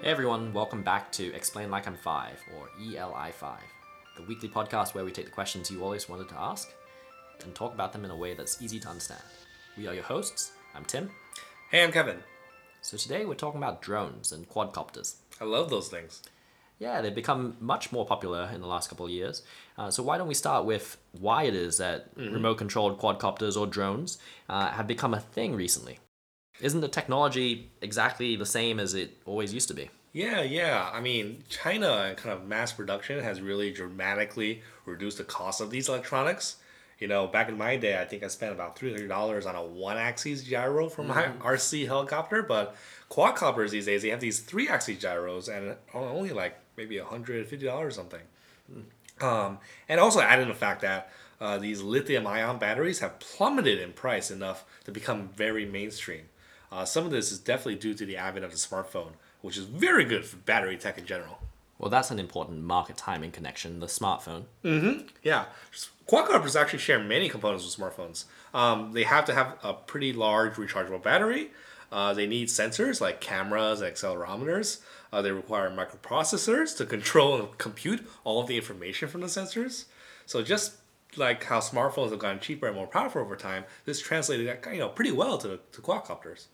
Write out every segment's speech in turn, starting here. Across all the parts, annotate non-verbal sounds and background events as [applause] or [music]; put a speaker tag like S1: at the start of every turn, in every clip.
S1: Hey everyone, welcome back to Explain Like I'm Five, or ELI5, the weekly podcast where we take the questions you always wanted to ask and talk about them in a way that's easy to understand. We are your hosts. I'm Tim.
S2: Hey, I'm Kevin.
S1: So today we're talking about drones and quadcopters.
S2: I love those things.
S1: Yeah, they've become much more popular in the last couple of years. Uh, so why don't we start with why it is that remote-controlled quadcopters or drones uh, have become a thing recently? Isn't the technology exactly the same as it always used to be?
S2: Yeah, yeah. I mean, China and kind of mass production has really dramatically reduced the cost of these electronics. You know, back in my day, I think I spent about three hundred dollars on a one-axis gyro for my RC helicopter. But quadcopters these days, they have these three-axis gyros, and only like maybe hundred fifty dollars something. Um, and also add in the fact that uh, these lithium-ion batteries have plummeted in price enough to become very mainstream. Uh, some of this is definitely due to the advent of the smartphone, which is very good for battery tech in general.
S1: Well, that's an important market timing connection, the smartphone. Mm-hmm.
S2: Yeah, quadcopters actually share many components with smartphones. Um, they have to have a pretty large rechargeable battery. Uh, they need sensors like cameras and accelerometers. Uh, they require microprocessors to control and compute all of the information from the sensors. So just like how smartphones have gotten cheaper and more powerful over time, this translated that you know pretty well to, to quadcopters.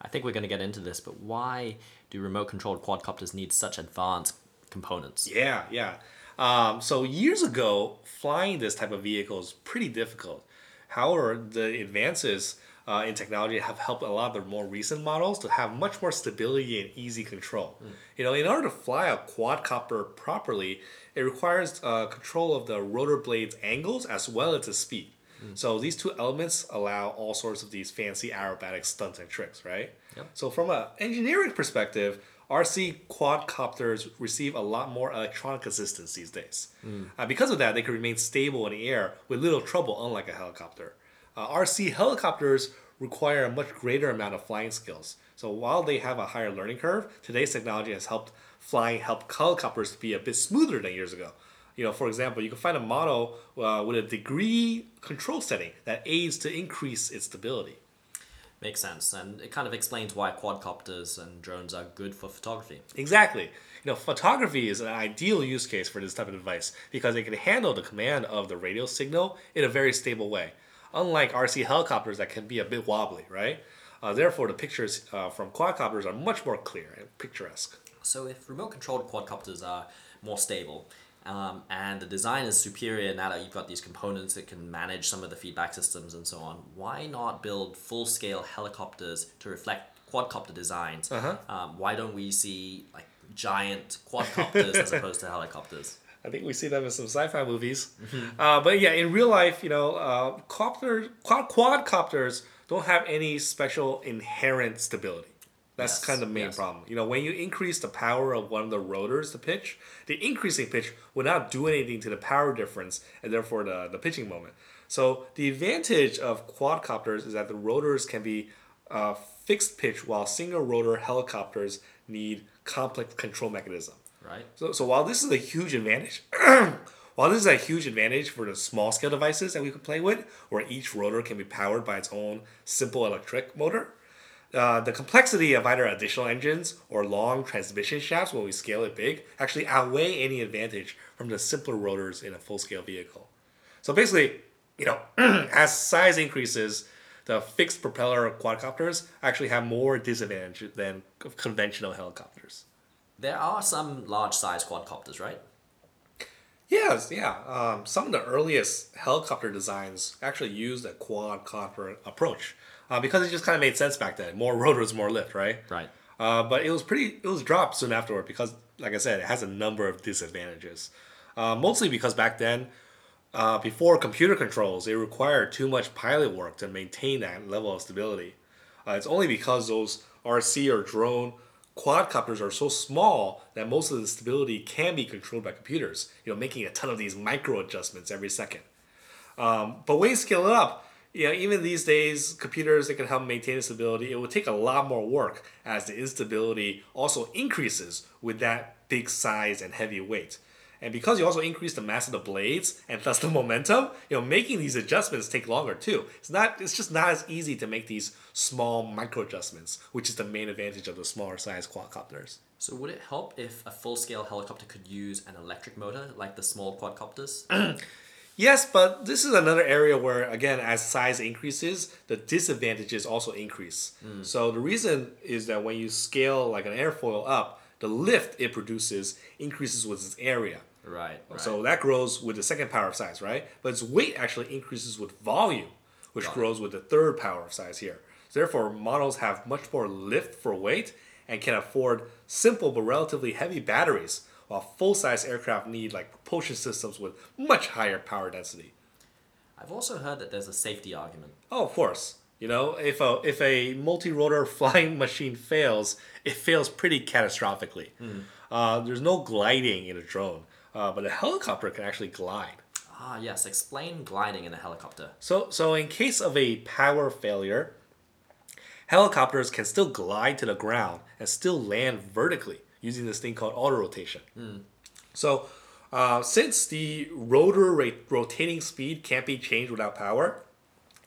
S1: I think we're going to get into this, but why do remote controlled quadcopters need such advanced components?
S2: Yeah, yeah. Um, so years ago, flying this type of vehicle is pretty difficult. However, the advances uh, in technology have helped a lot of the more recent models to have much more stability and easy control. You know, in order to fly a quadcopter properly, it requires uh, control of the rotor blades angles as well as the speed. So these two elements allow all sorts of these fancy aerobatic stunts and tricks, right?
S1: Yep.
S2: So from an engineering perspective, RC quadcopters receive a lot more electronic assistance these days. Uh, because of that, they can remain stable in the air with little trouble, unlike a helicopter. Uh, RC helicopters require a much greater amount of flying skills. So while they have a higher learning curve, today's technology has helped flying help helicopters to be a bit smoother than years ago. You know, for example, you can find a model uh, with a degree control setting that aids to increase its stability.
S1: Makes sense, and it kind of explains why quadcopters and drones are good for photography.
S2: Exactly. You know, photography is an ideal use case for this type of device because it can handle the command of the radio signal in a very stable way. Unlike RC helicopters that can be a bit wobbly, right? Uh, therefore, the pictures uh, from quadcopters are much more clear and picturesque.
S1: So, if remote controlled quadcopters are more stable, um, and the design is superior now that you've got these components that can manage some of the feedback systems and so on, why not build full scale helicopters to reflect quadcopter designs?
S2: Uh-huh.
S1: Um, why don't we see like giant quadcopters as [laughs] opposed to helicopters?
S2: I think we see them in some sci-fi movies. Uh, but yeah, in real life, you know, uh, copter, quad, quadcopters don't have any special inherent stability. That's
S1: Yes,
S2: kind of the main
S1: yes.
S2: problem. You know, when you increase the power of one of the rotors to pitch, the increasing pitch will not do anything to the power difference and therefore the, the pitching moment. So the advantage of quadcopters is that the rotors can be uh, fixed pitch while single rotor helicopters need complex control mechanism.
S1: Right?
S2: So, so while this is a huge advantage, [clears throat] while this is a huge advantage for the small scale devices that we could play with, where each rotor can be powered by its own simple electric motor, uh, the complexity of either additional engines or long transmission shafts when we scale it big actually outweigh any advantage from the simpler rotors in a full scale vehicle. So basically, you know, [clears throat] as size increases, the fixed propeller quadcopters actually have more disadvantage than conventional helicopters.
S1: There are some large size quadcopters, right?
S2: Yes, yeah. Um, some of the earliest helicopter designs actually used a quadcopter approach uh, because it just kind of made sense back then. More rotors, more lift, right?
S1: Right.
S2: Uh, but it was pretty. It was dropped soon afterward because, like I said, it has a number of disadvantages. Uh, mostly because back then, uh, before computer controls, it required too much pilot work to maintain that level of stability. Uh, it's only because those RC or drone quadcopters are so small that most of the stability can be controlled by computers. You know, making a ton of these micro adjustments every second. Um, but when you scale it up, you know, even these days, computers that can help maintain the stability, it will take a lot more work as the instability also increases with that big size and heavy weight. And because you also increase the mass of the blades and thus the [laughs] momentum, you know, making these adjustments take longer too. It's not it's just not as easy to make these small micro adjustments, which is the main advantage of the smaller size quadcopters.
S1: So would it help if a full-scale helicopter could use an electric motor like the small quadcopters? [clears throat]
S2: Yes, but this is another area where, again, as size increases, the disadvantages also increase. Hmm. So the reason is that when you scale like an airfoil up, the lift it produces increases with its area.
S1: Right. right.
S2: So that grows with the second power of size, right? But its weight actually increases with volume, which
S1: Got it.
S2: grows with the third power of size here. So Therefore, models have much more lift for weight and can afford simple but relatively heavy batteries, while full-size aircraft need like propulsion systems with much higher power density.
S1: I've also heard that there's a safety argument.
S2: Oh, of course. You know, if a if a multi-rotor [laughs] flying machine fails, it fails pretty catastrophically. Uh, there's no gliding in a drone, uh, but a helicopter can actually glide.
S1: Ah, yes. Explain gliding in a helicopter.
S2: So, so in case of a power failure, helicopters can still glide to the ground and still land vertically using this thing called auto rotation. So, uh, since the rotor rate, rotating speed can't be changed without power,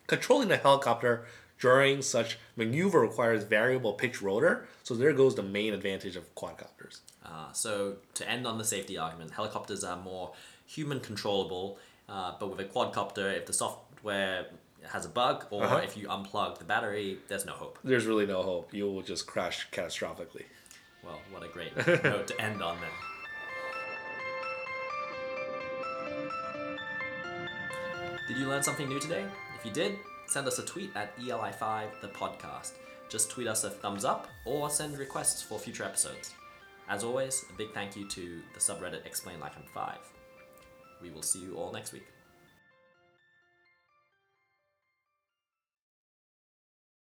S2: controlling the helicopter during such maneuver requires variable pitch rotor. So there goes the main advantage of quadcopters.
S1: Uh, so to end on the safety argument, helicopters are more human controllable, uh, but with a quadcopter, if the software has a bug or
S2: Uh-huh.
S1: if you unplug the battery, there's no hope.
S2: There's really no hope. You will just crash catastrophically.
S1: Well, what a great [laughs] note to end on then. Did you learn something new today? If you did, send us a tweet at E ELI5 the podcast. Just tweet us a thumbs up or send requests for future episodes. As always, a big thank you to the subreddit Explain Like I'm 5. We will see you all next week.